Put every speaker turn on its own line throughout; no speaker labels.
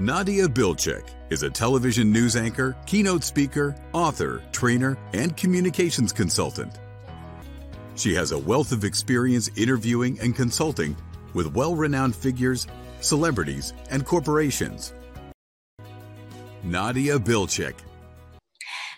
Nadia Bilchik is a television news anchor, keynote speaker, author, trainer, and communications consultant. She has a wealth of experience interviewing and consulting with well renowned figures, celebrities, and corporations. Nadia Bilchik.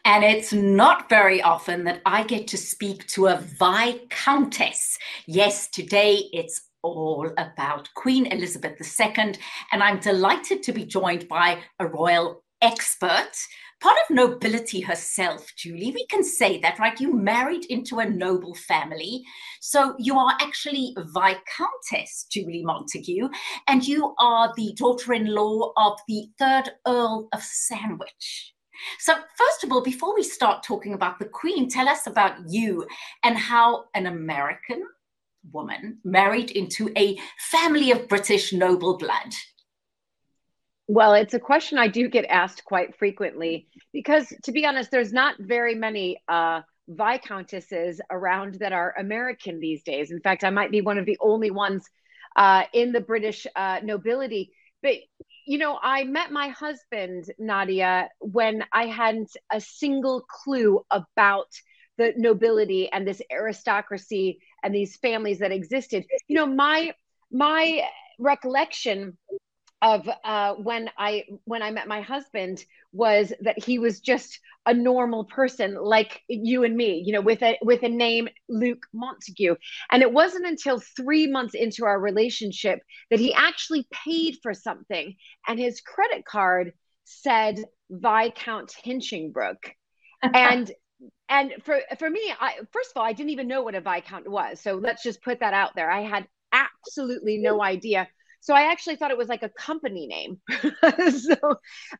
And it's not very often that I get to speak to a Viscountess. Yes, today it's all about Queen Elizabeth II, and I'm delighted to be joined by a royal expert, part of nobility herself, Julie. We can say that, right? You married into a noble family. So you are actually Viscountess Julie Montagu, and you are the daughter in law of the third Earl of Sandwich. So, first of all, before we start talking about the Queen, tell us about you and how an American woman married into a family of British noble blood?
Well, it's a question I do get asked quite frequently because, to be honest, there's not very many uh, viscountesses around that are American these days. In fact, I might be one of the only ones uh, in the British uh, nobility. But you know, I met my husband, Nadia, when I hadn't a single clue about the nobility and this aristocracy and these families that existed you know my my recollection of uh, when I when I met my husband was that he was just a normal person like you and me, you know, with a with a name Luke Montagu. And it wasn't until three months into our relationship that he actually paid for something, and his credit card said Viscount Hinchingbrooke. and and for for me i first of all i didn't even know what a viscount was. So let's just put that out there. I had absolutely no idea. So i actually thought it was like a company name. So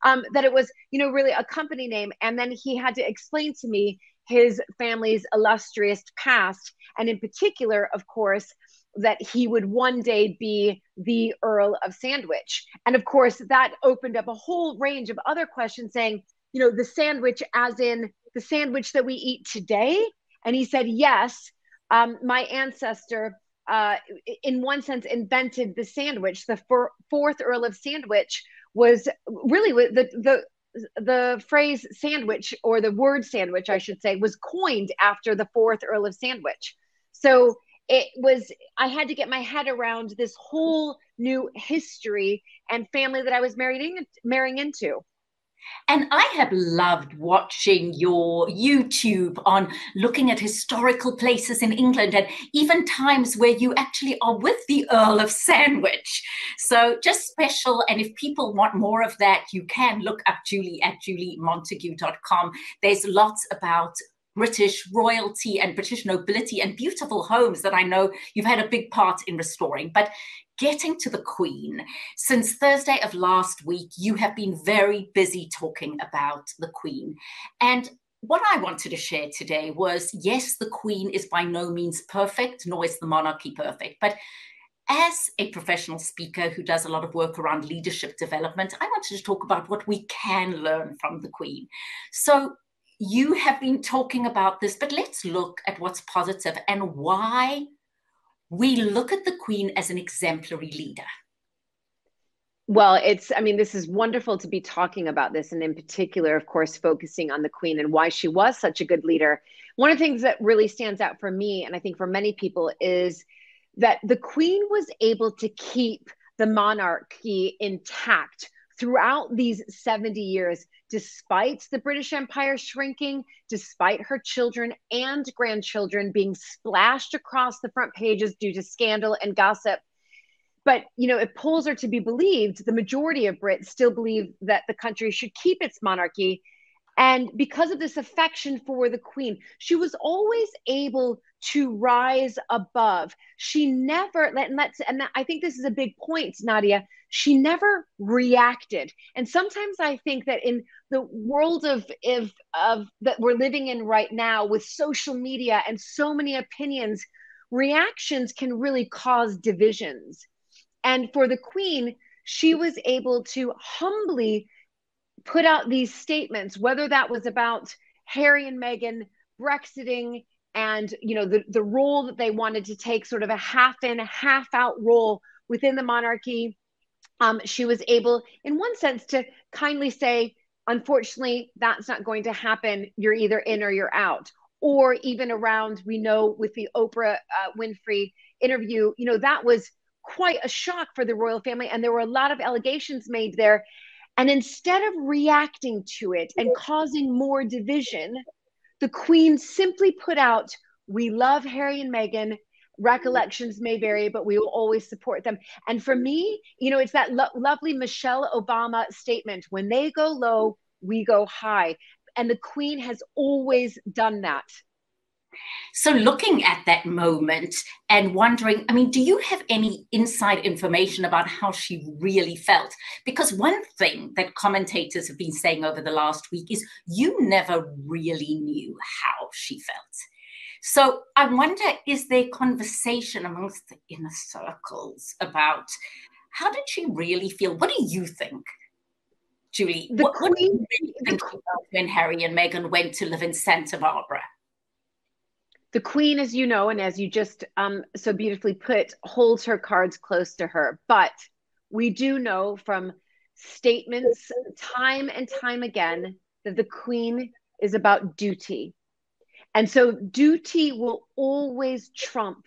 um, that it was you know really a company name. And then he had to explain to me his family's illustrious past. And in particular of course that he would one day be the earl of sandwich. And of course that opened up a whole range of other questions saying you know the sandwich as in the sandwich that we eat today? And he said, Yes. Um, my ancestor, uh, in one sense, invented the sandwich. The for- fourth Earl of Sandwich was really the, the, the phrase sandwich or the word sandwich, I should say, was coined after the fourth Earl of Sandwich. So it was, I had to get my head around this whole new history and family that I was marrying, marrying into.
And I have loved watching your YouTube on looking at historical places in England and even times where you actually are with the Earl of Sandwich. So just special. And if people want more of that, you can look up Julie at juliemontagu.com. There's lots about British royalty and British nobility and beautiful homes that I know you've had a big part in restoring. But getting to the Queen, since Thursday of last week, you have been very busy talking about the Queen. And what I wanted to share today was yes, the Queen is by no means perfect, nor is the monarchy perfect. But as a professional speaker who does a lot of work around leadership development, I wanted to talk about what we can learn from the Queen. So, you have been talking about this, but let's look at what's positive and why we look at the Queen as an exemplary leader.
Well, it's, I mean, this is wonderful to be talking about this, and in particular, of course, focusing on the Queen and why she was such a good leader. One of the things that really stands out for me, and I think for many people, is that the Queen was able to keep the monarchy intact throughout these 70 years, despite the British Empire shrinking, despite her children and grandchildren being splashed across the front pages due to scandal and gossip. But, you know, if polls are to be believed, the majority of Brits still believe that the country should keep its monarchy. And because of this affection for the queen, she was always able to rise above. She never, and let's, and I think this is a big point, Nadia. She never reacted. And sometimes i think that in the world of of, of that we're living in right now with social media and so many opinions reactions can really cause divisions. And for the queen she was able to humbly put out these statements whether that was about harry and meghan brexiting and you know the, the role that they wanted to take sort of a half in half out role within the monarchy um, she was able, in one sense, to kindly say, unfortunately, that's not going to happen. You're either in or you're out. Or even around, we know with the Oprah uh, Winfrey interview, you know, that was quite a shock for the royal family. And there were a lot of allegations made there. And instead of reacting to it and causing more division, the Queen simply put out, We love Harry and Meghan recollections may vary, but we will always support them. And for me, you know, it's that lo- lovely Michelle Obama statement when they go low, we go high. And the Queen has always done that.
So, looking at that moment and wondering, I mean, do you have any inside information about how she really felt? Because one thing that commentators have been saying over the last week is you never really knew how she felt. So I wonder is there conversation amongst the inner circles about how did she really feel? What do you think? Julie, the what, queen, what do you really think about when Harry and Meghan went to live in Santa Barbara?
The queen, as you know, and as you just um, so beautifully put, holds her cards close to her. But we do know from statements time and time again that the queen is about duty. And so duty will always trump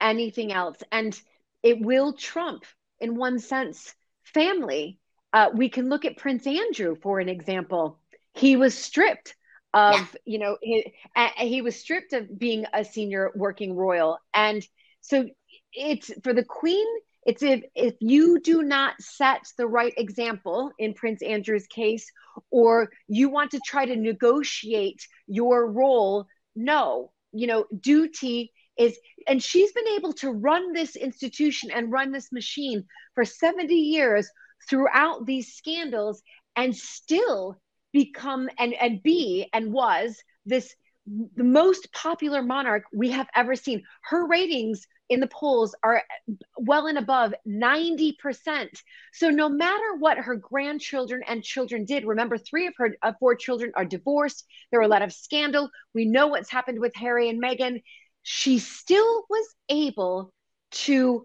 anything else. And it will trump, in one sense, family. Uh, we can look at Prince Andrew, for an example. He was stripped of, yeah. you know, he, he was stripped of being a senior working royal. And so it's for the Queen, it's if if you do not set the right example in Prince Andrew's case, or you want to try to negotiate your role, no, you know, duty is, and she's been able to run this institution and run this machine for 70 years throughout these scandals and still become and and be and was this the most popular monarch we have ever seen. Her ratings in the polls are well and above 90%. So no matter what her grandchildren and children did, remember three of her uh, four children are divorced. There were a lot of scandal. We know what's happened with Harry and Meghan. She still was able to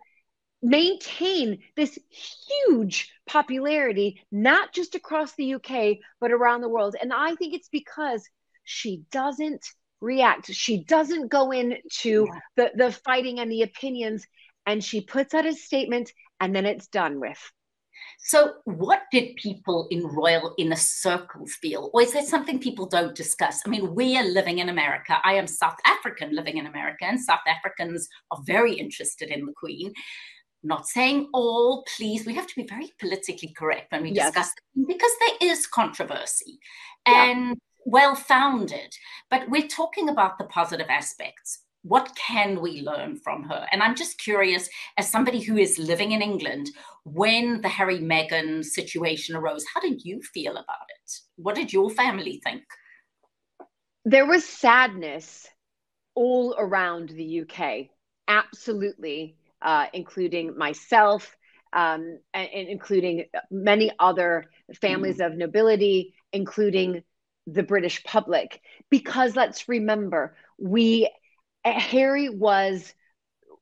maintain this huge popularity, not just across the UK, but around the world. And I think it's because she doesn't react. She doesn't go into yeah. the, the fighting and the opinions, and she puts out a statement and then it's done with.
So, what did people in royal inner circles feel? Or is there something people don't discuss? I mean, we are living in America. I am South African living in America, and South Africans are very interested in the Queen. Not saying all, please, we have to be very politically correct when we yes. discuss because there is controversy. Yeah. And well founded, but we're talking about the positive aspects. What can we learn from her? And I'm just curious, as somebody who is living in England, when the Harry Meghan situation arose, how did you feel about it? What did your family think?
There was sadness all around the UK, absolutely, uh, including myself. Um, and, and, including many other families mm. of nobility, including the British public because let's remember we Harry was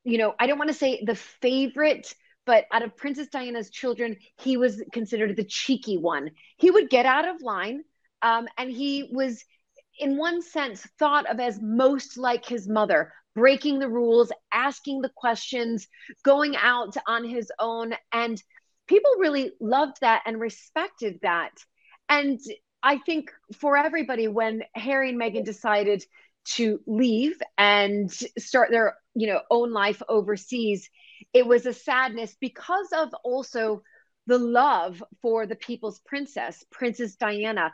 you know I don't want to say the favorite but out of Princess Diana's children he was considered the cheeky one he would get out of line um, and he was in one sense thought of as most like his mother breaking the rules asking the questions going out on his own. And people really loved that and respected that. And I think for everybody, when Harry and Meghan decided to leave and start their you know own life overseas, it was a sadness because of also the love for the people's princess, Princess Diana,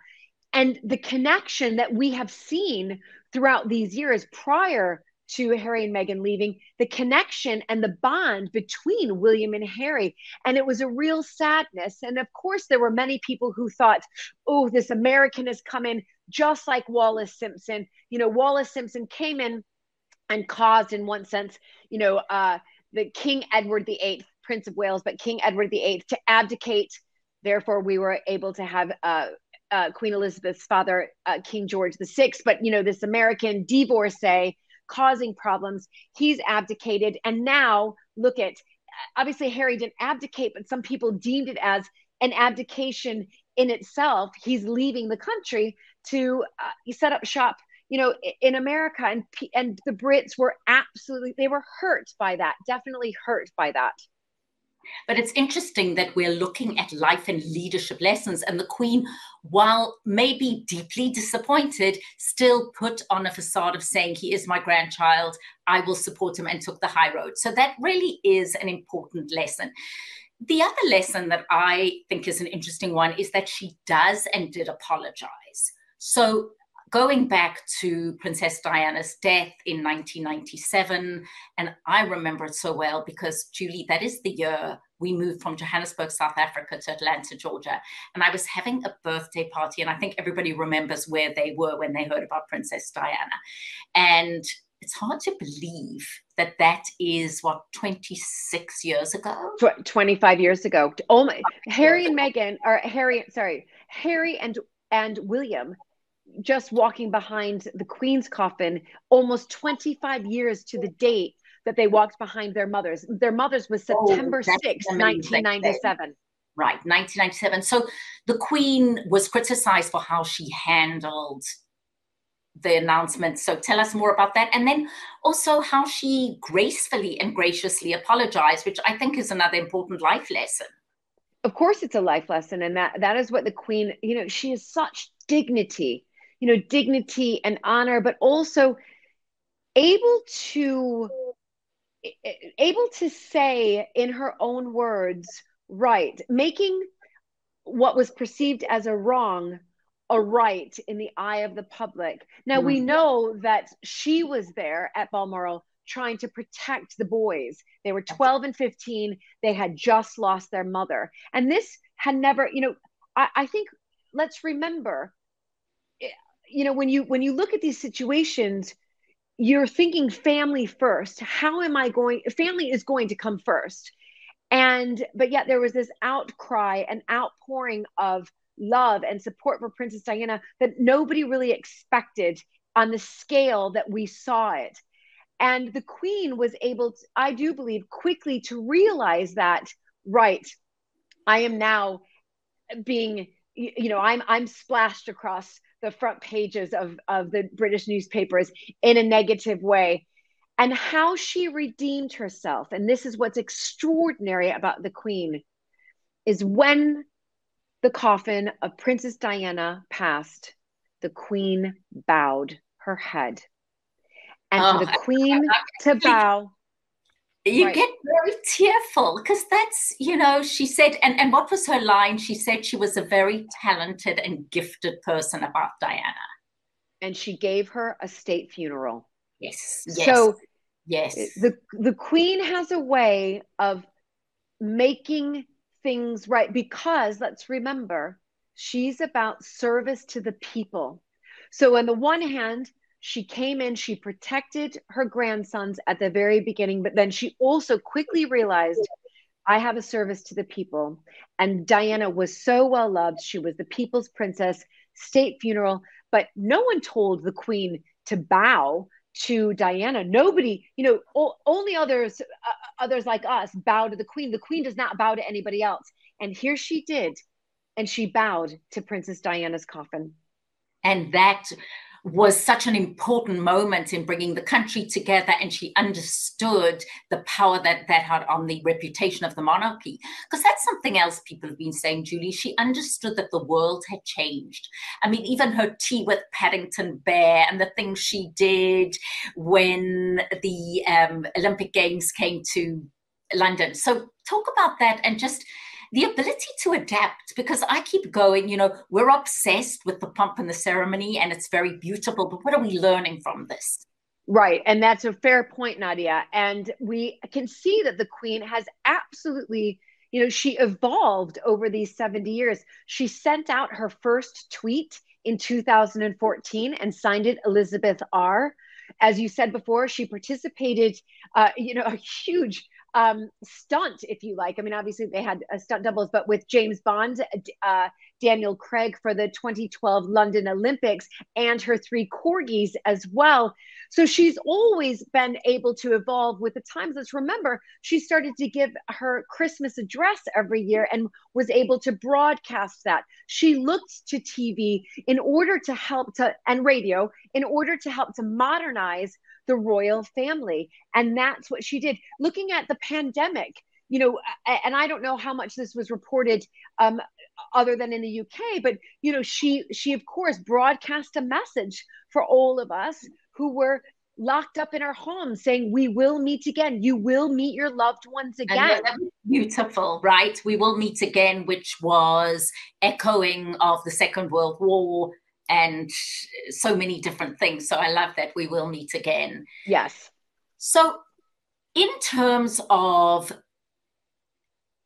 and the connection that we have seen throughout these years prior to Harry and Meghan leaving, the connection and the bond between William and Harry. And it was a real sadness. And of course, there were many people who thought, oh, this American is coming just like Wallis Simpson. You know, Wallis Simpson came in and caused, in one sense, you know, uh, the King Edward VIII, Prince of Wales, but King Edward VIII to abdicate. Therefore, we were able to have uh, uh, Queen Elizabeth's father, uh, King George VI. But you know, this American divorcee causing problems. He's abdicated. And now look at obviously Harry didn't abdicate, but some people deemed it as an abdication in itself. He's leaving the country to uh, set up shop, you know, in America, and and the Brits were absolutely they were hurt by that, definitely hurt by that.
But it's interesting that we're looking at life and leadership lessons, and the Queen, while maybe deeply disappointed, still put on a facade of saying, He is my grandchild, I will support him, and took the high road. So that really is an important lesson. The other lesson that I think is an interesting one is that she does and did apologize. So going back to Princess Diana's death in 1997, and I remember it so well because, Julie, that is the year we moved from Johannesburg, South Africa to Atlanta, Georgia. And I was having a birthday party, and I think everybody remembers where they were when they heard about Princess Diana. And it's hard to believe that that is what 26 years ago
25 years ago oh my harry and meghan or harry sorry harry and and william just walking behind the Queen's coffin almost 25 years to the oh. date that they walked behind their mothers. Their mothers was oh, September oh, 6, 1997.
Right, 1997. So the Queen was criticized for how she handled the announcement. So tell us more about that. And then also how she gracefully and graciously apologized, which I think is another important life lesson.
Of course it's a life lesson. And that that is what the Queen, you know, she has such dignity you know dignity and honor but also able to able to say in her own words right making what was perceived as a wrong a right in the eye of the public. Now mm-hmm. we know that she was there at balmoral trying to protect the boys. They were 12 and 15 they had just lost their mother. And this had never you know I, I think let's remember you know when you when you look at these situations you're thinking family first. How am i going family is going to come first. And but yet there was this outcry and outpouring of love and support for princess diana that nobody really expected on the scale that we saw it. And the queen was able to, i do believe quickly to realize that right i am now being you know i'm i'm splashed across the front pages of, of the British newspapers in a negative way. And how she redeemed herself, and this is what's extraordinary about the Queen, is when the coffin of Princess Diana passed, the Queen bowed her head. And oh, for the Queen to bow,
you right. get very tearful because that's you know she said and and what was her line? She said she was a very talented and gifted person about diana.
And she gave her a state funeral.
Yes, yes.
so
yes.
Eh, the the queen has a way of making things right because let's remember she's about service to the people. So on the one hand she came in, she protected her grandsons at the very beginning, but then she also quickly realized I have a service to the people. And Diana was so well loved. She was the people's princess, state funeral, but no one told the queen to bow to Diana. Nobody, you know, o- only others uh, others like us bow to the queen. The queen does not bow to anybody else. And here she did, and she bowed to Princess Diana's coffin.
And that was such an important moment in bringing the country together and she understood the power that that had on the reputation of the monarchy. Because that's something else people have been saying julie. She understood that the world had changed. I mean even her tea with paddington bear and the things she did when the um, olympic games came to london. So talk about that and just the ability to adapt because I keep going, you know, we're obsessed with the pomp and the ceremony and it's very beautiful, but what are we learning from this?
Right. And that's a fair point, Nadia. And we can see that the Queen has absolutely, you know, she evolved over these 70 years. She sent out her first tweet in 2014 and signed it Elizabeth R. As you said before, she participated, uh, you know, a huge um, stunt, if you like. I mean, obviously they had uh, stunt doubles, but with James Bond, uh, Daniel Craig for the 2012 London Olympics, and her three corgis as well. So she's always been able to evolve with the times. Let's remember, she started to give her Christmas address every year and was able to broadcast that. She looked to TV in order to help to, and radio, in order to help to modernize the royal family. And that's what she did. Looking at the pandemic, you know, and I don't know how much this was reported um, other than in the UK, but you know, she she of course broadcast a message for all of us who were locked up in our homes saying we will meet again you will meet your loved ones again
beautiful right we will meet again which was echoing of the second world war and so many different things. So i love that we will meet again.
Yes.
So in terms of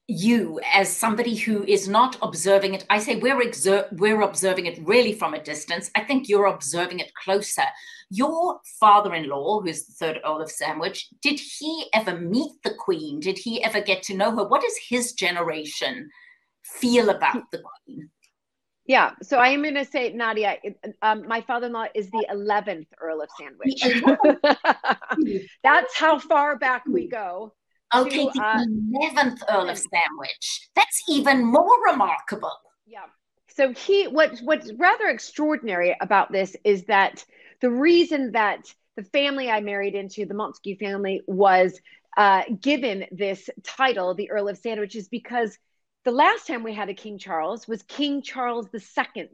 you as somebody who is not observing it i say we're exer- we're observing it really from a distance. I think you're observing it closer. Your father-in-law who's the third earl of sandwich did he ever meet the queen? Did he ever get to know her? What does his generation feel about the queen
yeah, so I am going to say, Nadia, um, my father-in-law is the eleventh Earl of Sandwich. That's how far back we go.
Okay, to, the uh, 11th Earl of Sandwich. That's even more remarkable.
Yeah. So he what what's rather extraordinary about this is that the reason that the family I married into, the Montagu family, was uh, given this title, the Earl of Sandwich, is because the last time we had a King Charles was King Charles II.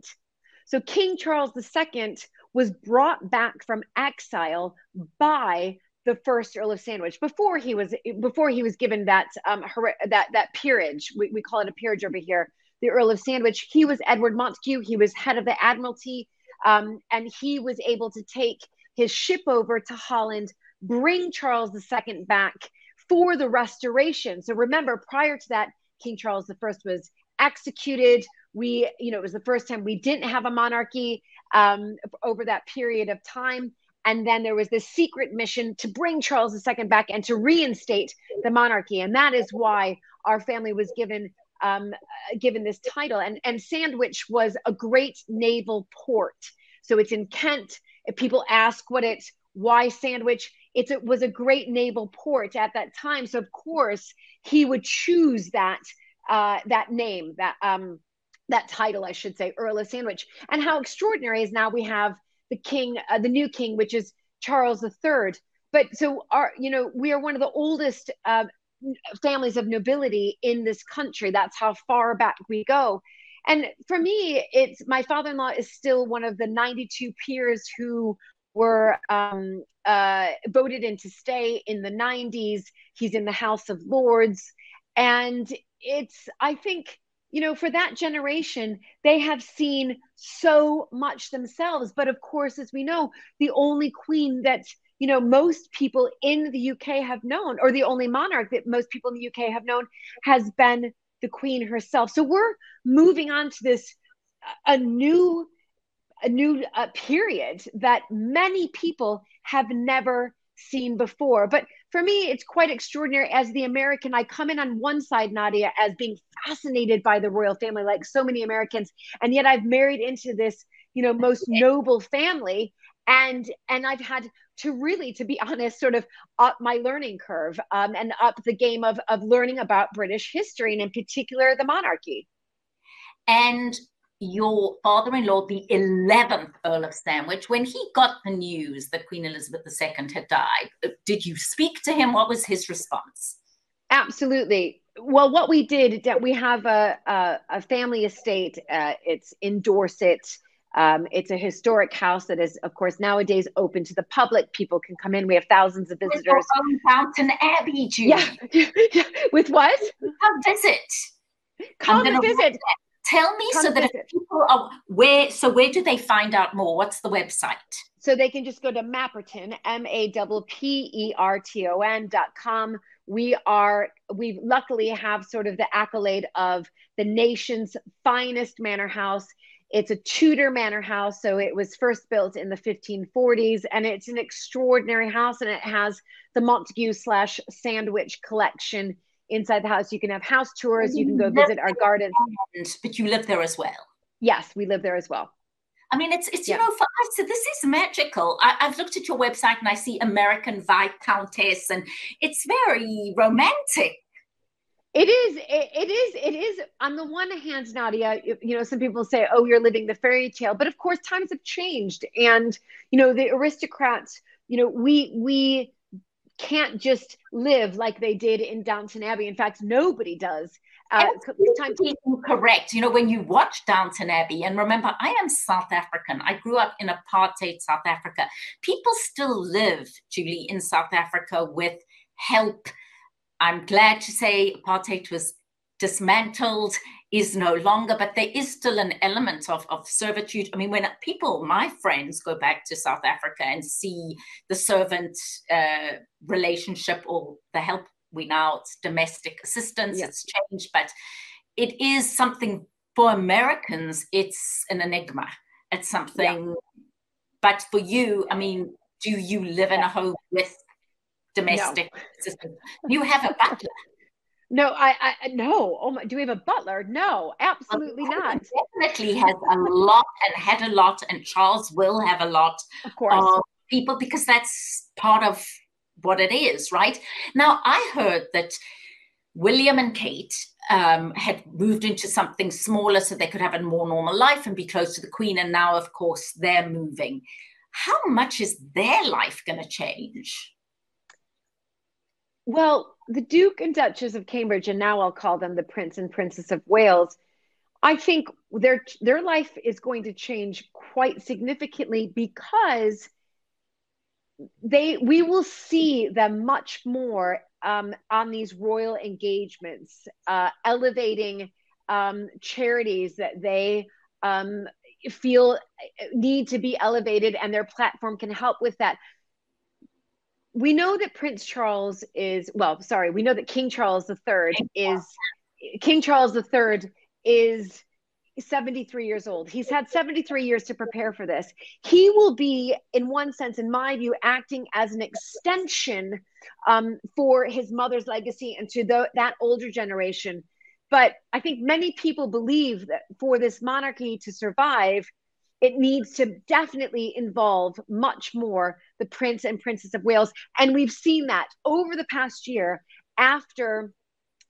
So King Charles II was brought back from exile by the first Earl of Sandwich before he was before he was given that um that that peerage. We, we call it a peerage over here. The Earl of Sandwich. He was Edward Montagu. He was head of the Admiralty, um, and he was able to take his ship over to Holland, bring Charles II back for the restoration. So remember, prior to that, King Charles I was executed. We, you know, it was the first time we didn't have a monarchy um, over that period of time. And then there was this secret mission to bring Charles II back and to reinstate the monarchy. And that is why our family was given um, given this title. And, and Sandwich was a great naval port. So it's in Kent. If people ask what it's, why Sandwich, it's, it was a great naval port at that time. So of course he would choose that uh, that name, that um, that title, I should say, Earl of Sandwich. And how extraordinary is now we have the king, uh, the new king, which is Charles III. But so our, you know, we are one of the oldest uh, families of nobility in this country. That's how far back we go. And for me, it's my father-in-law is still one of the 92 peers who were um, uh, voted in to stay in the 90s. He's in the House of Lords, and it's I think you know, for that generation, they have seen so much themselves. But of course, as we know, the only queen that, you know, most people in the UK have known, or the only monarch that most people in the UK have known, has been the queen herself. So we're moving on to this, a new, a new uh, period that many people have never seen before. But for me, it's quite extraordinary. As the American, I come in on one side, Nadia, as being fascinated by the royal family, like so many Americans, and yet I've married into this, you know, most noble family, and and I've had to really, to be honest, sort of up my learning curve um, and up the game of of learning about British history, and in particular the monarchy.
And your father-in-law, the 11th Earl of Sandwich, when he got the news that Queen Elizabeth II had died, did you speak to him? What was his response?
Absolutely. Well, what we did, we have a, a, a family estate. Uh, it's in Dorset. Um, it's a historic house that is, of course, nowadays open to the public. People can come in. We have thousands of visitors.
With Downton Abbey,
Julie. Yeah. With what?
Come visit.
Come and visit.
Tell me Come so that if people are where so where do they find out more? What's the website?
So they can just go to Mapperton, M A P P E R T O N dot com. We are we luckily have sort of the accolade of the nation's finest manor house. It's a Tudor manor house, so it was first built in the 1540s, and it's an extraordinary house, and it has the Montagu slash Sandwich collection inside the house. You can have house tours, you can go visit our garden.
But you live there as well.
Yes, we live there as well.
I mean, it's it's you yeah. know for us, so this is magical. I, have looked at your website and I see American Viscountess, and it's very romantic.
It is. It, it is. It is. On the one hand, Nadia, you know, some people say, "Oh, you're living the fairy tale," but of course, times have changed, and you know, the aristocrats. You know, we we can't just live like they did in Downton Abbey. In fact, nobody does.
Uh, time to- correct. You know, when you watch Downton Abbey, and remember, I am South African. I grew up in apartheid South Africa. People still live, Julie, in South Africa with help. I'm glad to say apartheid was dismantled is no longer, but there is still an element of, of servitude. I mean, when people, my friends, go back to South Africa and see the servant uh, relationship or the help we now, it's domestic assistance, it's changed, but it is something for Americans, it's an enigma. It's something, yeah. but for you, I mean, do you live in a home with domestic no. assistance? You have a butler.
No, I, I no. Oh my, do we have a butler? No, absolutely well, not.
Definitely has a lot and had a lot, and Charles will have a lot
of course of
people because that's part of what it is, right? Now I heard that William and Kate um, had moved into something smaller so they could have a more normal life and be close to the Queen, and now of course they're moving. How much is their life going to change?
Well, the Duke and Duchess of Cambridge, and now I'll call them the Prince and Princess of Wales, I think their their life is going to change quite significantly because they we will see them much more um, on these royal engagements, uh, elevating um, charities that they um, feel need to be elevated, and their platform can help with that we know that Prince Charles is well, sorry, we know that King Charles III is King Charles III is 73 years old. He's had 73 years to prepare for this. He will be, in one sense, in my view, acting as an extension um, for his mother's legacy and to the, that older generation. But I think many people believe that for this monarchy to survive, it needs to definitely involve much more the Prince and Princess of Wales. And we've seen that over the past year after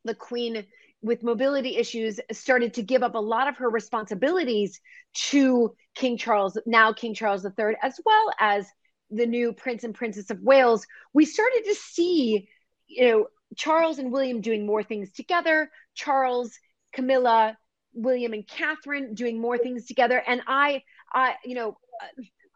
the Queen, with mobility issues, started to give up a lot of her responsibilities to King Charles, now King Charles III, as well as the new Prince and Princess of Wales. We started to see, you know, Charles and William doing more things together, Charles, Camilla, William and Catherine doing more things together. And I I, you know,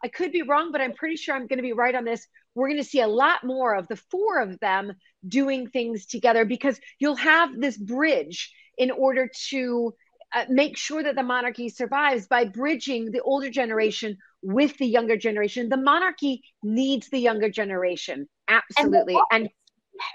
I could be wrong, but I'm pretty sure I'm going to be right on this. We're going to see a lot more of the four of them doing things together because you'll have this bridge in order to uh, make sure that the monarchy survives by bridging the older generation with the younger generation. The monarchy needs the younger generation, absolutely,
and, and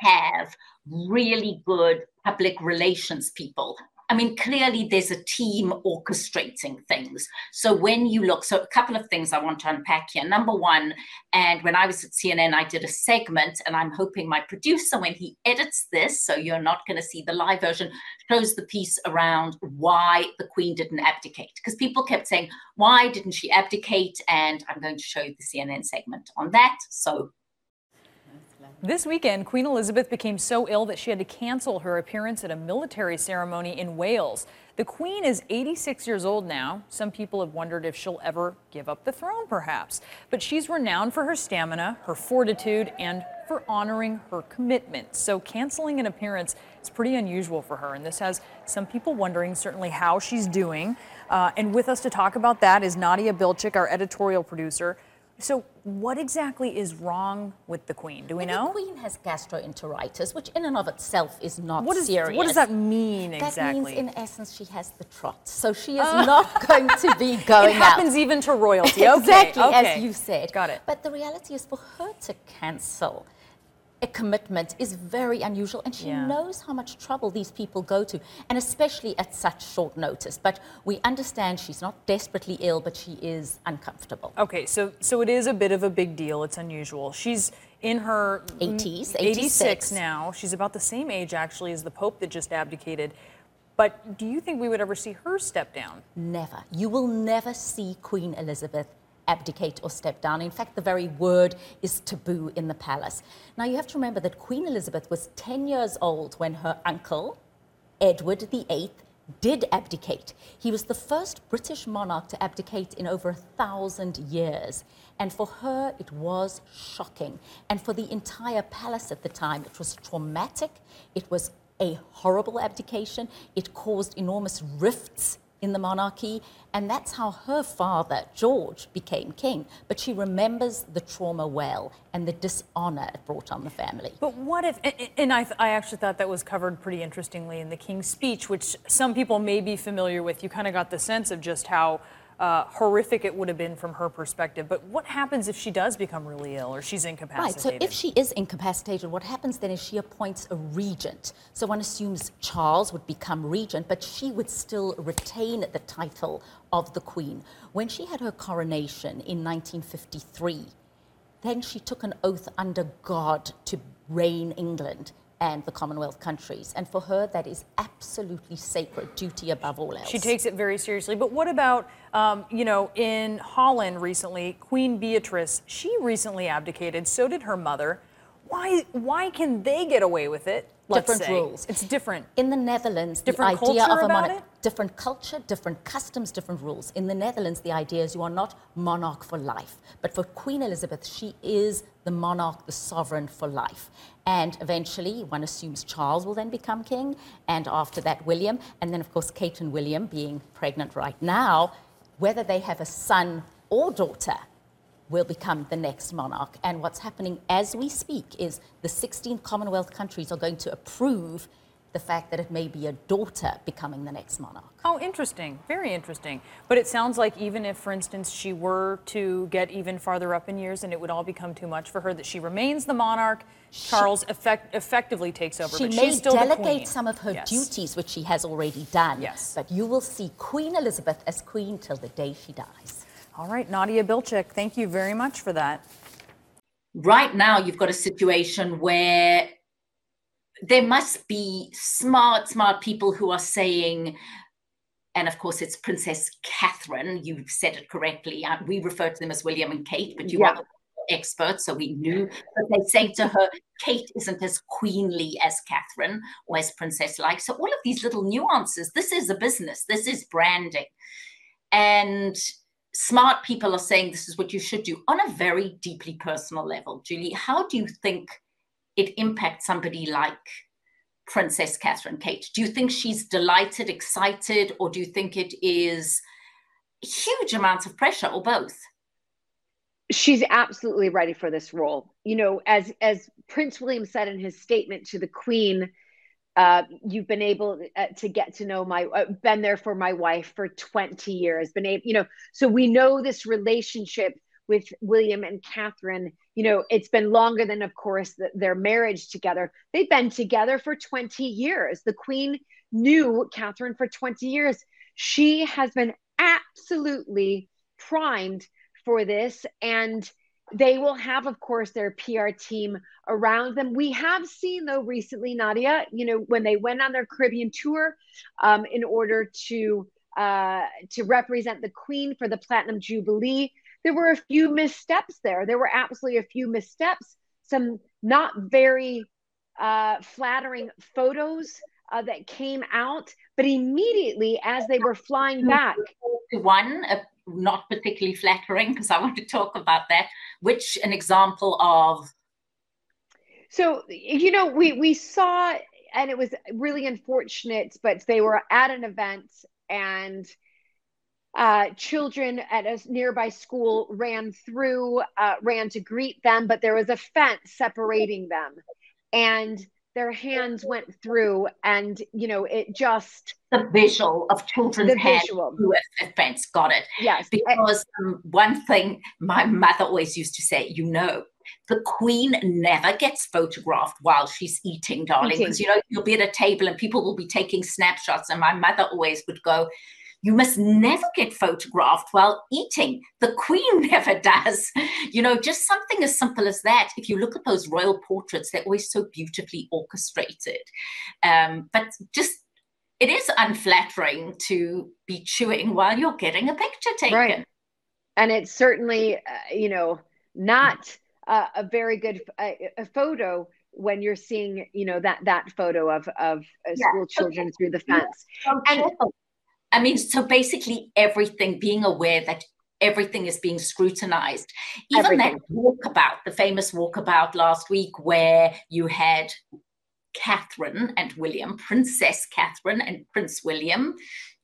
have really good public relations people I mean, clearly there's a team orchestrating things. So when you look, so a couple of things I want to unpack here. Number one, and when I was at CNN, I did a segment, and I'm hoping my producer, when he edits this, so you're not going to see the live version, shows the piece around why the Queen didn't abdicate. Because people kept saying, why didn't she abdicate? And I'm going to show you the CNN segment on that. So
this weekend, Queen Elizabeth became so ill that she had to cancel her appearance at a military ceremony in Wales. The Queen is 86 years old now. Some people have wondered if she'll ever give up the throne, perhaps. But she's renowned for her stamina, her fortitude, and for honoring her commitment. So canceling an appearance is pretty unusual for her. And this has some people wondering certainly how she's doing. Uh, and with us to talk about that is Nadia Bilchik, our editorial producer. So, what exactly is wrong with the queen? Do we
well,
know?
The queen has gastroenteritis, which in and of itself is not
what is,
serious.
What does that mean
that
exactly?
That means, in essence, she has the trot. So she is uh, not going to be going
It happens
out.
even to royalty.
exactly,
okay,
as you said.
Got it.
But the reality is, for her to cancel a commitment is very unusual, and she yeah. knows how much trouble these people go to, and especially at such short notice. But we understand she's not desperately ill, but she is uncomfortable.
Okay, so so it is a bit of a big deal. It's unusual. She's in her
80s,
86 now. She's about the same age actually as the Pope that just abdicated. But do you think we would ever see her step down?
Never. You will never see Queen Elizabeth abdicate or step down. In fact, the very word is taboo in the palace. Now, you have to remember that Queen Elizabeth was 10 years old when her uncle, Edward VIII, did abdicate. He was the first British monarch to abdicate in over a thousand years. And for her, it was shocking. And for the entire palace at the time, it was traumatic. It was a horrible abdication. It caused enormous rifts in the monarchy. And that's how her father, George, became king. But she remembers the trauma well and the dishonor it brought on the family.
But what if, and I, I actually thought that was covered pretty interestingly in the king's speech, which some people may be familiar with. You kind of got the sense of just how uh, horrific it would have been from her perspective. But what happens if she does become really ill or she's incapacitated?
Right. So if she is incapacitated, what happens then is she appoints a regent. So one assumes Charles would become regent, but she would still retain the title of the queen. When she had her coronation in 1953, then she took an oath under God to reign England and the Commonwealth countries. And for her, that is absolutely sacred duty above all else.
She takes it very seriously. But what about, um, you know, in Holland recently, Queen Beatrice, she recently abdicated. So did her mother. Why, why can they get away with it?
different
say.
rules.
It's different.
In the Netherlands,
different
the idea
of
a
monarch,
different culture, different customs, different rules. In the Netherlands, the idea is you are not monarch for life. But for Queen Elizabeth, she is the monarch, the sovereign for life. And eventually, one assumes Charles will then become king, and after that, William. And then, of course, Kate and William, being pregnant right now, whether they have a son or daughter will become the next monarch. And what's happening as we speak is the 16 Commonwealth countries are going to approve the fact that it may be a daughter becoming the next monarch.
Oh, interesting. Very interesting. But it sounds like even if, for instance, she were to get even farther up in years and it would all become too much for her, that she remains the monarch, Charles effect, effectively takes over.
She
but
may
she's still
delegate some of her
yes.
duties, which she has already done.
Yes.
But you will see Queen Elizabeth as queen till the day she dies.
All right, Nadia Bilchik, thank you very much for that.
Right now, you've got a situation where there must be smart, smart people who are saying, and of course, it's Princess Catherine. You've said it correctly. Uh, we refer to them as William and Kate, but you yeah. are experts, so we knew. But they say to her, Kate isn't as queenly as Catherine or as princess like. So all of these little nuances. This is a business. This is branding, and smart people are saying this is what you should do on a very deeply personal level. Julie, how do you think it impacts somebody like Princess Catherine Kate? Do you think she's delighted, excited, or do you think it is huge amounts of pressure, or both?
She's absolutely ready for this role. You know, as as Prince William said in his statement to the Queen uh, you've been able uh, to get to know my uh, been there for my wife for 20 years been able you know so we know this relationship with william and catherine you know it's been longer than of course the, their marriage together. They've been together for 20 years. The queen knew catherine for 20 years. She has been absolutely primed for this and they will have, of course, their PR team around them. We have seen, though, recently, Nadia, you know, when they went on their Caribbean tour um, in order to uh, to represent the Queen for the Platinum Jubilee, there were a few missteps there. There were absolutely a few missteps, some not very uh, flattering photos uh, that came out. But immediately, as they were flying back,
one not particularly flattering because I want to talk about that. Which an example of?
So you know, we we saw, and it was really unfortunate, but they were at an event and uh, children at a nearby school ran through, uh, ran to greet them, but there was a fence separating them, and their hands went through and you know it just
the visual of children's hands through a fence. Got it.
Yes.
Because um, one thing my mother always used to say you know
the Queen never gets photographed while she's eating, darling, because you know you'll be at a table and people will be taking snapshots. And my mother always would go, you must never get photographed while eating. The Queen never does. You know, just something as simple as that. If you look at those royal portraits, they're always so beautifully orchestrated. Um, but just it is unflattering to be chewing while you're getting a picture taken. Right.
And it's certainly, uh, you know, not uh, a very good uh, a photo when you're seeing, you know, that that photo of of uh, school yeah. children through the fence.
and I mean, so basically everything, being aware that everything is being scrutinized. Even everything. that walkabout, the famous walkabout last week, where you had Catherine and William, Princess Catherine and Prince William.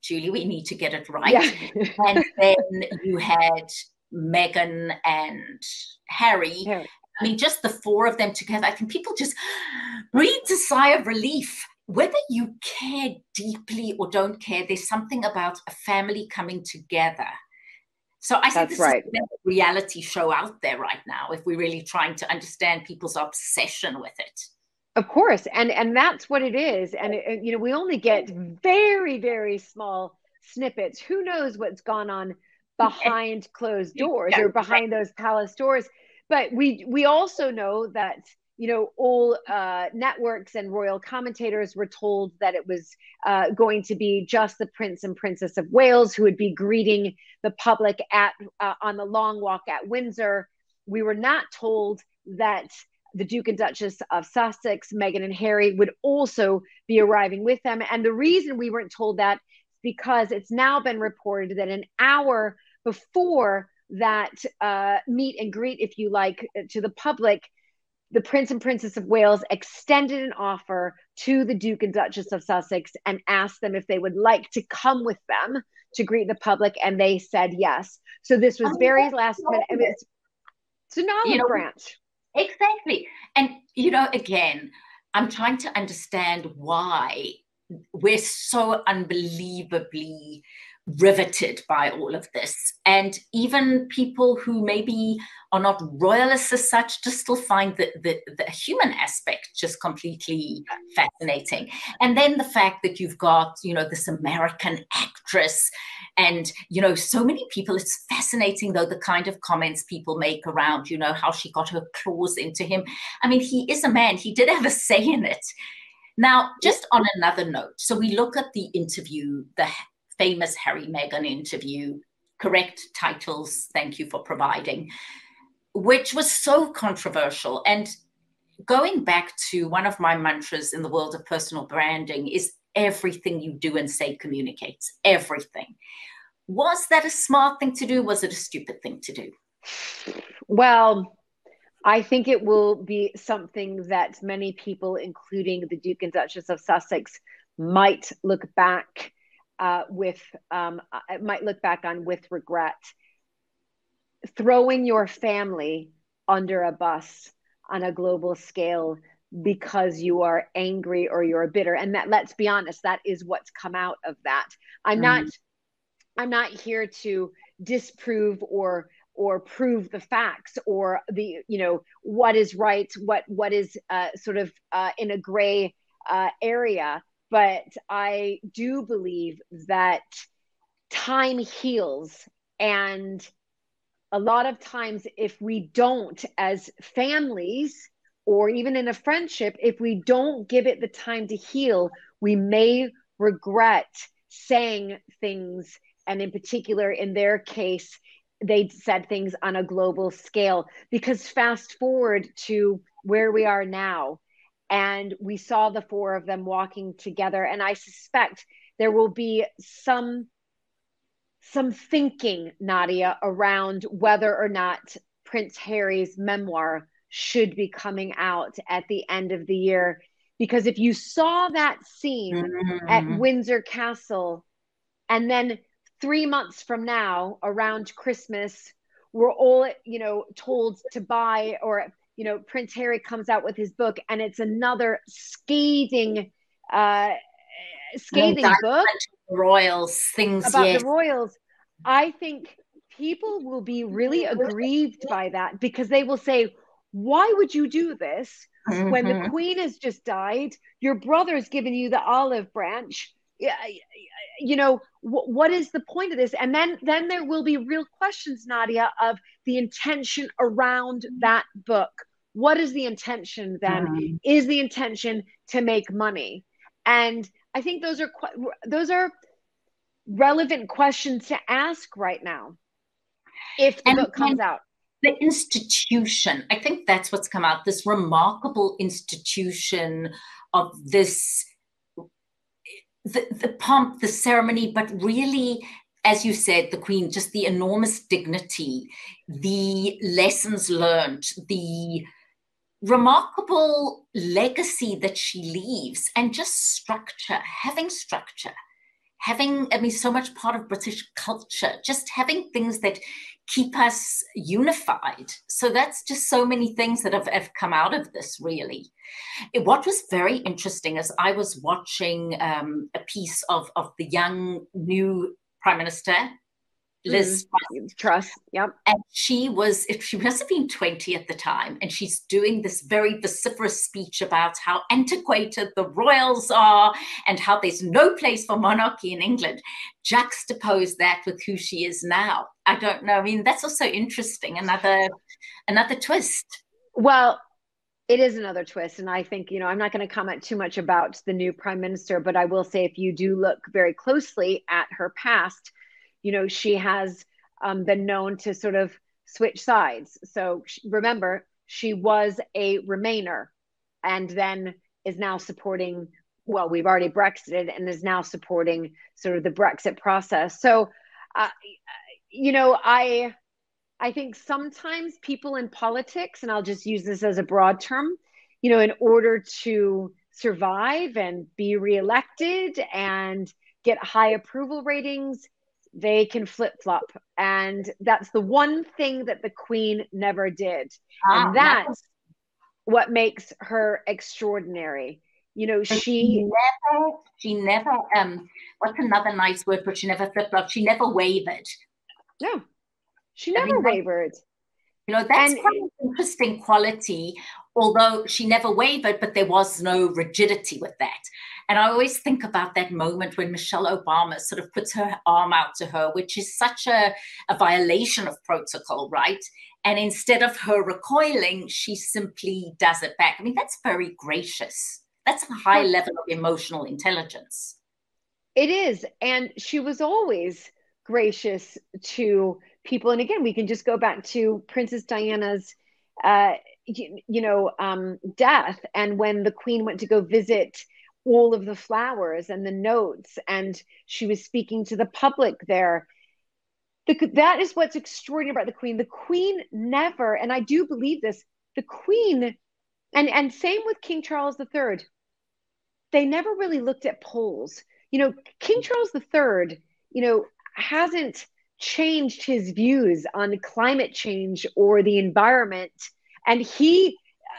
Julie, we need to get it right. Yeah. and then you had Meghan and Harry. Harry. I mean, just the four of them together. I think people just breathe a sigh of relief whether you care deeply or don't care, there's something about a family coming together. So I think this right. is a reality show out there right now if we're really trying to understand people's obsession with it.
Of course, and and that's what it is. And it, you know, we only get very very small snippets. Who knows what's gone on behind closed doors or behind those palace doors? But we we also know that you know, all uh, networks and royal commentators were told that it was uh, going to be just the Prince and Princess of Wales who would be greeting the public at uh, on the long walk at Windsor. We were not told that the Duke and Duchess of Sussex, Meghan and Harry, would also be arriving with them. And the reason we weren't told that is because it's now been reported that an hour before that uh, meet and greet, if you like, to the public, the Prince and Princess of Wales extended an offer to the Duke and Duchess of Sussex and asked them if they would like to come with them to greet the public, and they said yes. So this was oh, very last minute. It's, it's an olive you know, branch.
Exactly. And, you know, again, I'm trying to understand why we're so unbelievably riveted by all of this. And even people who maybe are not royalists as such just still find the, the, the, human aspect just completely fascinating. And then the fact that you've got, you know, this American actress and, you know, so many people, it's fascinating though, the kind of comments people make around, you know, how she got her claws into him. I mean, he is a man, he did have a say in it. Now, just on another note, so we look at the interview, the famous Harry Meghan interview, correct titles, thank you for providing, which was so controversial. And going back to one of my mantras in the world of personal branding is everything you do and say communicates, everything. Was that a smart thing to do? Was it a stupid thing to do?
Well, I think it will be something that many people, including the Duke and Duchess of Sussex, might look back uh, with um, I might look back on with regret. Throwing your family under a bus on a global scale because you are angry or you're bitter. And that let's be honest that is what's come out of that. I'm mm not i'm not here to disprove or or prove the facts or the you know what is right what what is uh, sort of uh, in a gray uh, area but I do believe that time heals. And a lot of times, if we don't, as families, or even in a friendship, if we don't give it the time to heal, we may regret saying things. And in particular, in their case, they said things on a global scale. Because fast forward to where we are now, and we saw the four of them walking together and i suspect there will be some some thinking nadia around whether or not prince harry's memoir should be coming out at the end of the year because if you saw that scene mm-hmm. at windsor castle and then 3 months from now around christmas we're all you know told to buy or you know, Prince Harry comes out with his book and it's another scathing, uh, scathing book.
Royals, things
about yes. the royals. I think people will be really aggrieved by that because they will say, why would you do this mm-hmm. when the mm-hmm. queen has just died? Your brother's given you the olive branch. Yeah, you know wh- what is the point of this? And then then there will be real questions, Nadia, of the intention around that book. What is the intention then? Mm-hmm. Is the intention to make money? And I think those are those are relevant questions to ask right now if the and, book comes out
the institution i think that's what's come out this remarkable institution of this the, the pomp the ceremony but really as you said the queen just the enormous dignity the lessons learned the remarkable legacy that she leaves and just structure having structure having i mean so much part of british culture just having things that keep us unified. So that's just so many things that have, have come out of this, really. What was very interesting is I was watching um, a piece of, of the young new prime minister, Liz
mm, Truss. Yep.
And she was, if she must have been 20 at the time, and she's doing this very vociferous speech about how antiquated the royals are and how there's no place for monarchy in England. Juxtapose that with who she is now. I don't know. I mean, that's also interesting. Another another twist.
Well, it is another twist. And I think, you know, I'm not going to comment too much about the new prime minister, but I will say if you do look very closely at her past, you know, she has um, been known to sort of switch sides. So remember, she was a Remainer and then is now supporting, well, we've already Brexited and is now supporting sort of the Brexit process. So, uh, you know, I. I think sometimes people in politics, and I'll just use this as a broad term, you know, in order to survive and be reelected and get high approval ratings, they can flip flop. And that's the one thing that the queen never did. Ah, and that's what makes her extraordinary. You know, she,
she never, she never, um, what's another nice word for she never flip flop? She never wavered.
No, she never I mean, wavered.
You know, that's and, quite an interesting quality, although she never wavered, but there was no rigidity with that. And I always think about that moment when Michelle Obama sort of puts her arm out to her, which is such a, a violation of protocol, right? And instead of her recoiling, she simply does it back. I mean, that's very gracious. That's a high level of emotional intelligence.
It is. And she was always gracious to people. And again, we can just go back to Princess Diana's. Uh, you, you know, um, death, and when the Queen went to go visit all of the flowers and the notes and she was speaking to the public there. The, that is what's extraordinary about the queen. The queen never and i do believe this the queen and and same with king charles iii they never really looked at polls you know king charles iii you know hasn't changed his views on climate change or the environment. And he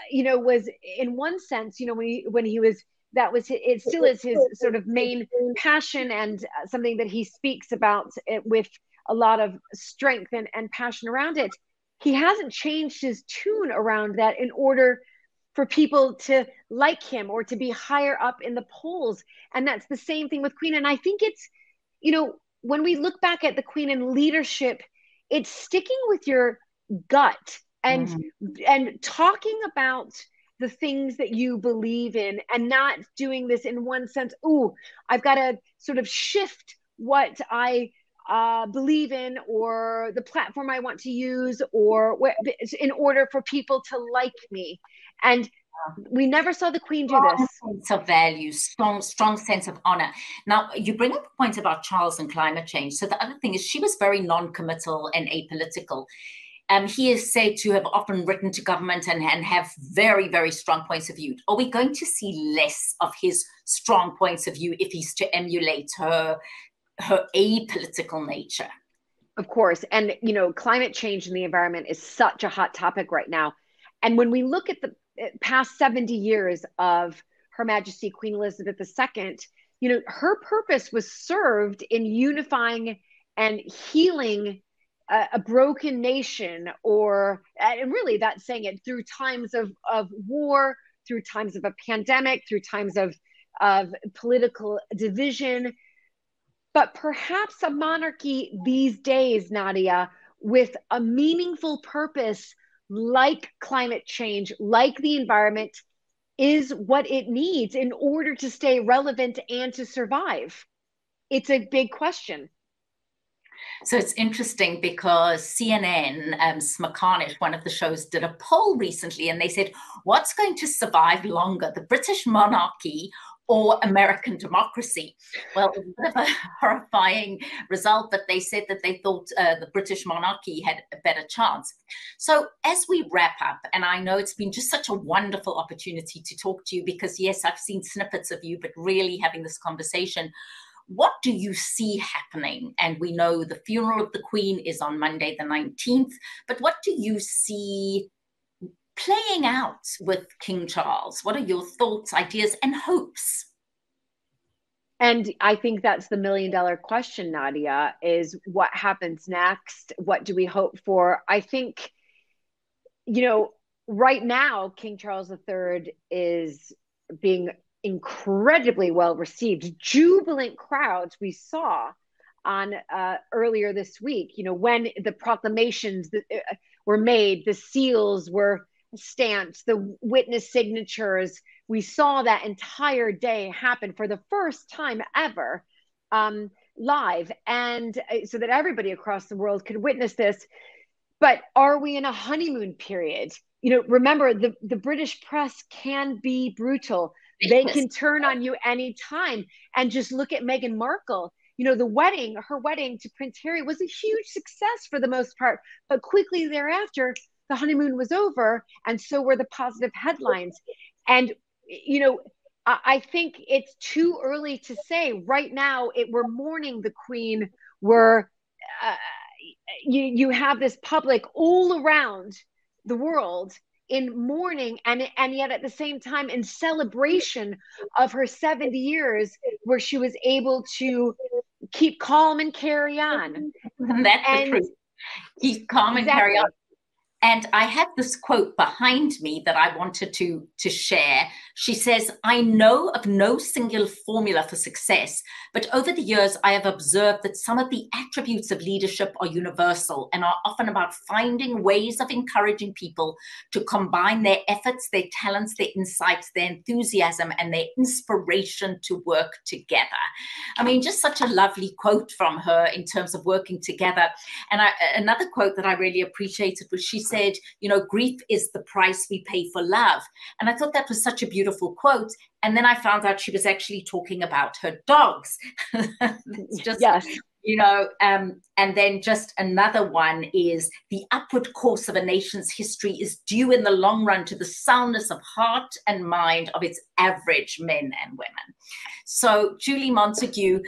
you know was in one sense you know when he when he was that was it still is his sort of main passion and uh, something that he speaks about it with a lot of strength and, and passion around it. He hasn't changed his tune around that in order for people to like him or to be higher up in the polls. And that's the same thing with queen. And i think it's you know when we look back at the queen and leadership it's sticking with your gut and mm-hmm. and talking about the things that you believe in and not doing this in one sense oh i've got to sort of shift what i uh, believe in or the platform i want to use or in order for people to like me. And we never saw the queen do this.
Sense of values strong strong sense of honor. Now you bring up a point about charles and climate change. So the other thing is she was very non-committal and apolitical um, he is said to have often written to government and, and have very, very strong points of view. Are we going to see less of his strong points of view if he's to emulate her her apolitical nature?
Of course. And, you know, climate change and the environment is such a hot topic right now. And when we look at the eh, past 70 years of Her Majesty Queen Elizabeth II, you know, her purpose was served in unifying and healing a, a broken nation, or and really that's saying it through times of of war, through times of a pandemic, through times of of political division. But perhaps a monarchy these days, Nadia, with a meaningful purpose like climate change, like the environment, is what it needs in order to stay relevant and to survive? It's a big question.
So it's interesting because CNN, um, one of the shows, did a poll recently and they said, what's going to survive longer, the British monarchy or American democracy. Well, a bit of a horrifying result, but they said that they thought uh, the British monarchy had a better chance. So, as we wrap up, and I know it's been just such a wonderful opportunity to talk to you because, yes, I've seen snippets of you, but really having this conversation. What do you see happening? And we know the funeral of the Queen is on Monday, the 19th, but what do you see playing out with King Charles? What are your thoughts, ideas, and hopes?
And I think that's the million dollar question, Nadia, is what happens next? What do we hope for? I think, you know, right now, King Charles III is being incredibly well received. Jubilant crowds we saw on uh, earlier this week, you know, when the proclamations uh, were made, the seals were stamped, the witness signatures. We saw that entire day happen for the first time ever um, live, and uh, so that everybody across the world could witness this. But are we in a honeymoon period? You know, remember the, the British press can be brutal. They can turn on you anytime. And just look at Meghan Markle. You know, the wedding, her wedding to Prince Harry was a huge success for the most part. But quickly thereafter, the honeymoon was over and so were the positive headlines and you know I, I think it's too early to say right now it we're mourning the queen we're uh, you you have this public all around the world in mourning and and yet at the same time in celebration of her 70 years where she was able to keep calm and carry on
that's and, the truth keep calm exactly. and carry on and I had this quote behind me that I wanted to, to share. She says, I know of no single formula for success, but over the years, I have observed that some of the attributes of leadership are universal and are often about finding ways of encouraging people to combine their efforts, their talents, their insights, their enthusiasm, and their inspiration to work together. I mean, just such a lovely quote from her in terms of working together. And I, another quote that I really appreciated was she said, you know, grief is the price we pay for love. And I thought that was such a beautiful quote. And then I found out she was actually talking about her dogs. just, yes. you know, um, and then just another one is the upward course of a nation's history is due in the long run to the soundness of heart and mind of its average men and women. So, Julie Montagu,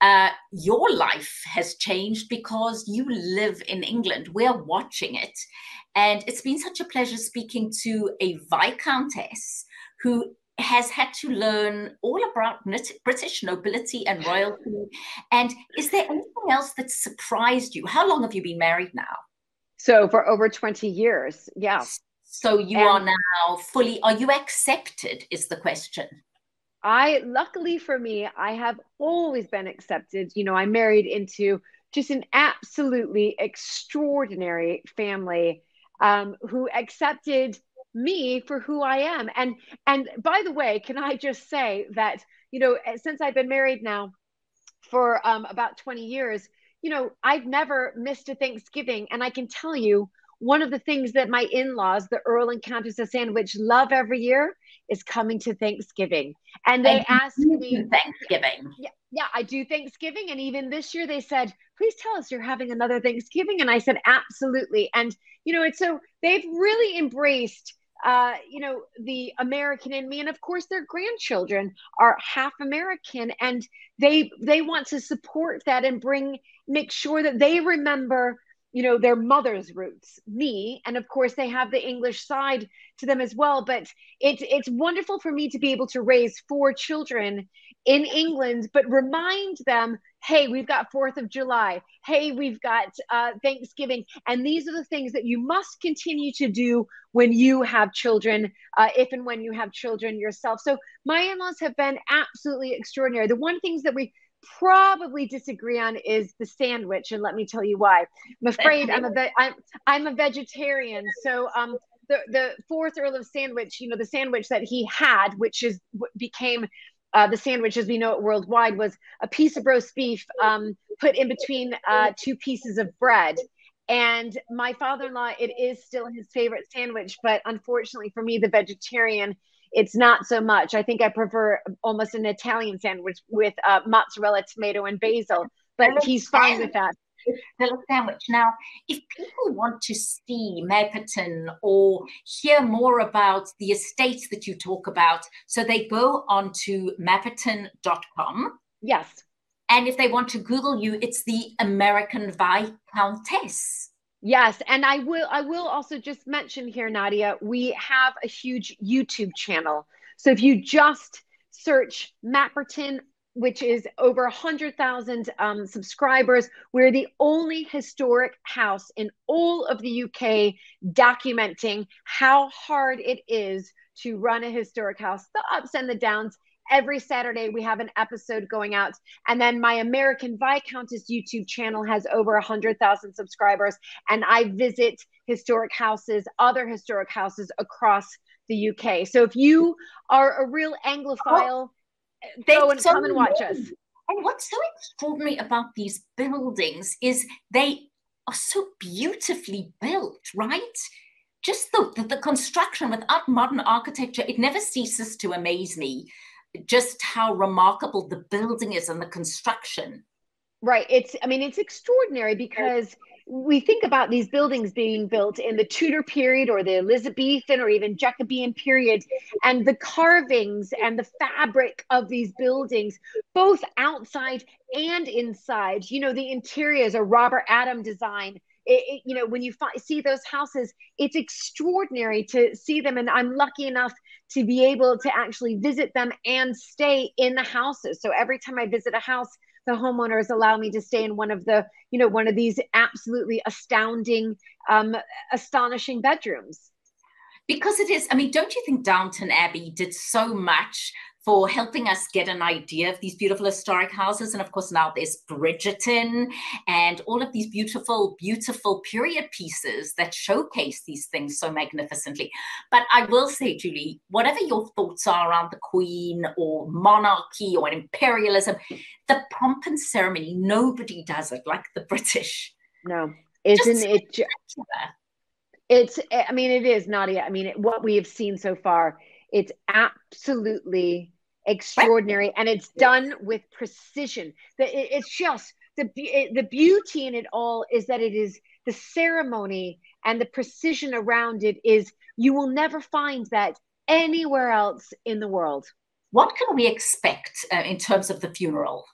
uh, your life has changed because you live in England. We're watching it. And it's been such a pleasure speaking to a Viscountess who has had to learn all about British nobility and royalty. And is there anything else that surprised you? How long have you been married now?
So, for over 20 years. Yeah.
So, you and are now fully, are you accepted? Is the question.
I, luckily for me, I have always been accepted. You know, I married into just an absolutely extraordinary family um, who accepted me for who I am. And and by the way, can I just say that you know since I've been married now for um, about 20 years, you know I've never missed a Thanksgiving, and I can tell you one of the things that my in-laws, the Earl and Countess of Sandwich, love every year is coming to Thanksgiving. And they ask me
Thanksgiving.
Yeah, yeah, I do Thanksgiving. And even this year they said, please tell us you're having another Thanksgiving. And I said, absolutely. And, you know, it's so they've really embraced uh, you know, the American in me, and of course, their grandchildren are half American, and they they want to support that and bring make sure that they remember you know their mother's roots me and of course they have the english side to them as well but it's it's wonderful for me to be able to raise four children in England, but remind them hey, we've got Fourth of July. Hey, we've got uh, Thanksgiving. And these are the things that you must continue to do when you have children, uh, if and when you have children yourself. So my in laws have been absolutely extraordinary. The one things that we probably disagree on is the sandwich, and let me tell you why. I'm afraid I'm a ve- I'm I'm a vegetarian, so um the the fourth Earl of Sandwich, you know, the sandwich that he had, which is became uh, the sandwich as we know it worldwide was a piece of roast beef um, put in between uh, two pieces of bread. And my father-in-law it is still his favorite sandwich but unfortunately for me the vegetarian it's not so much. I think i prefer almost an italian sandwich with uh, mozzarella tomato and basil but he's fine. with that
Philip Sandwich. Now, if people want to see Mapperton or hear more about the estates that you talk about, so they go on to mapperton.com.
Yes.
And if they want to Google you, it's the American Viscountess.
Yes, and I will I will also just mention here Nadia, we have a huge YouTube channel. So if you just search Mapperton which is over 100,000 um, subscribers. We're the only historic house in all of the UK documenting how hard it is to run a historic house, the ups and the downs. Every Saturday, we have an episode going out. And then my American Viscountess YouTube channel has over 100,000 subscribers. And I visit historic houses, other historic houses across the UK. So if you are a real Anglophile, they go and so come and watch us.
And what's so extraordinary about these buildings is they are so beautifully built, right? Just the, the, the construction without modern architecture, it never ceases to amaze me just how remarkable the building is and the construction.
Right. It's, I mean, it's extraordinary because we think about these buildings being built in the Tudor period or the Elizabethan or even Jacobean period, and the carvings and the fabric of these buildings, both outside and inside. You know, the interiors are Robert Adam design. It, it, you know, when you fi- see those houses, it's extraordinary to see them. And I'm lucky enough to be able to actually visit them and stay in the houses. So every time I visit a house, the homeowners allow me to stay in one of the you know one of these absolutely astounding um, astonishing bedrooms.
Because it is i mean don't you think downton abbey did so much for helping us get an idea of these beautiful historic houses. And of course, now there's Bridgerton and all of these beautiful, beautiful period pieces that showcase these things so magnificently. But I will say, Julie, whatever your thoughts are around the Queen or monarchy or imperialism, the pomp and ceremony, nobody does it like the British.
No, isn't it? It's, I mean, it is, Nadia. I mean, what we have seen so far, it's absolutely extraordinary and it's done with precision. It's just the the beauty in it all is that it is the ceremony and the precision around it is you will never find that anywhere else in the world.
What can we expect uh, in terms of the funeral?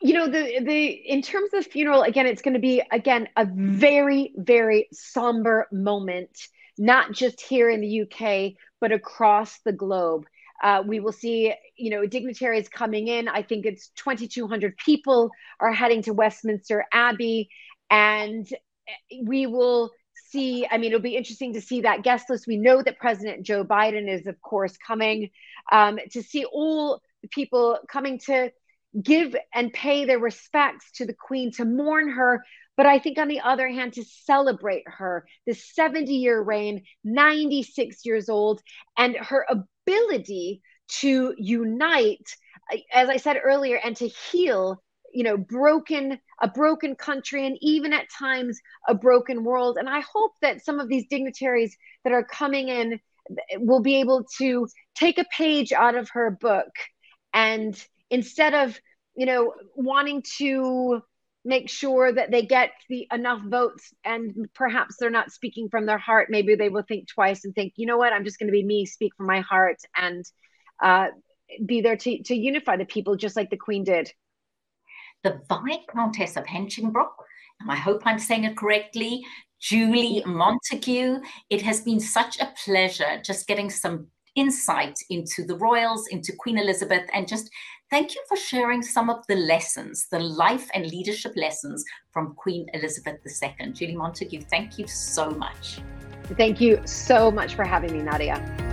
You know the the in terms of the funeral again it's going to be again a very very somber moment not just here in the UK but across the globe uh, we will see, you know, dignitaries coming in. I think it's 2,200 people are heading to Westminster Abbey, and we will see. I mean, it'll be interesting to see that guest list. We know that President Joe Biden is, of course, coming um, to see all the people coming to give and pay their respects to the Queen, to mourn her. But I think, on the other hand, to celebrate her, the 70 year reign, 96 years old, and her ability to unite, as I said earlier, and to heal you know broken a broken country and even at times a broken world. And i hope that some of these dignitaries that are coming in will be able to take a page out of her book and instead of you know wanting to make sure that they get the enough votes and perhaps they're not speaking from their heart. Maybe they will think twice and think you know what? I'm just going to be me speak from my heart and uh, be there to, to unify the people just like the queen did.
The viscountess of Hinchingbrooke and i hope i'm saying it correctly julie montagu it has been such a pleasure just getting some insight into the royals, into Queen Elizabeth, and just thank you for sharing some of the lessons, the life and leadership lessons from Queen Elizabeth II. Julie Montagu, thank you so much.
Thank you so much for having me, Nadia.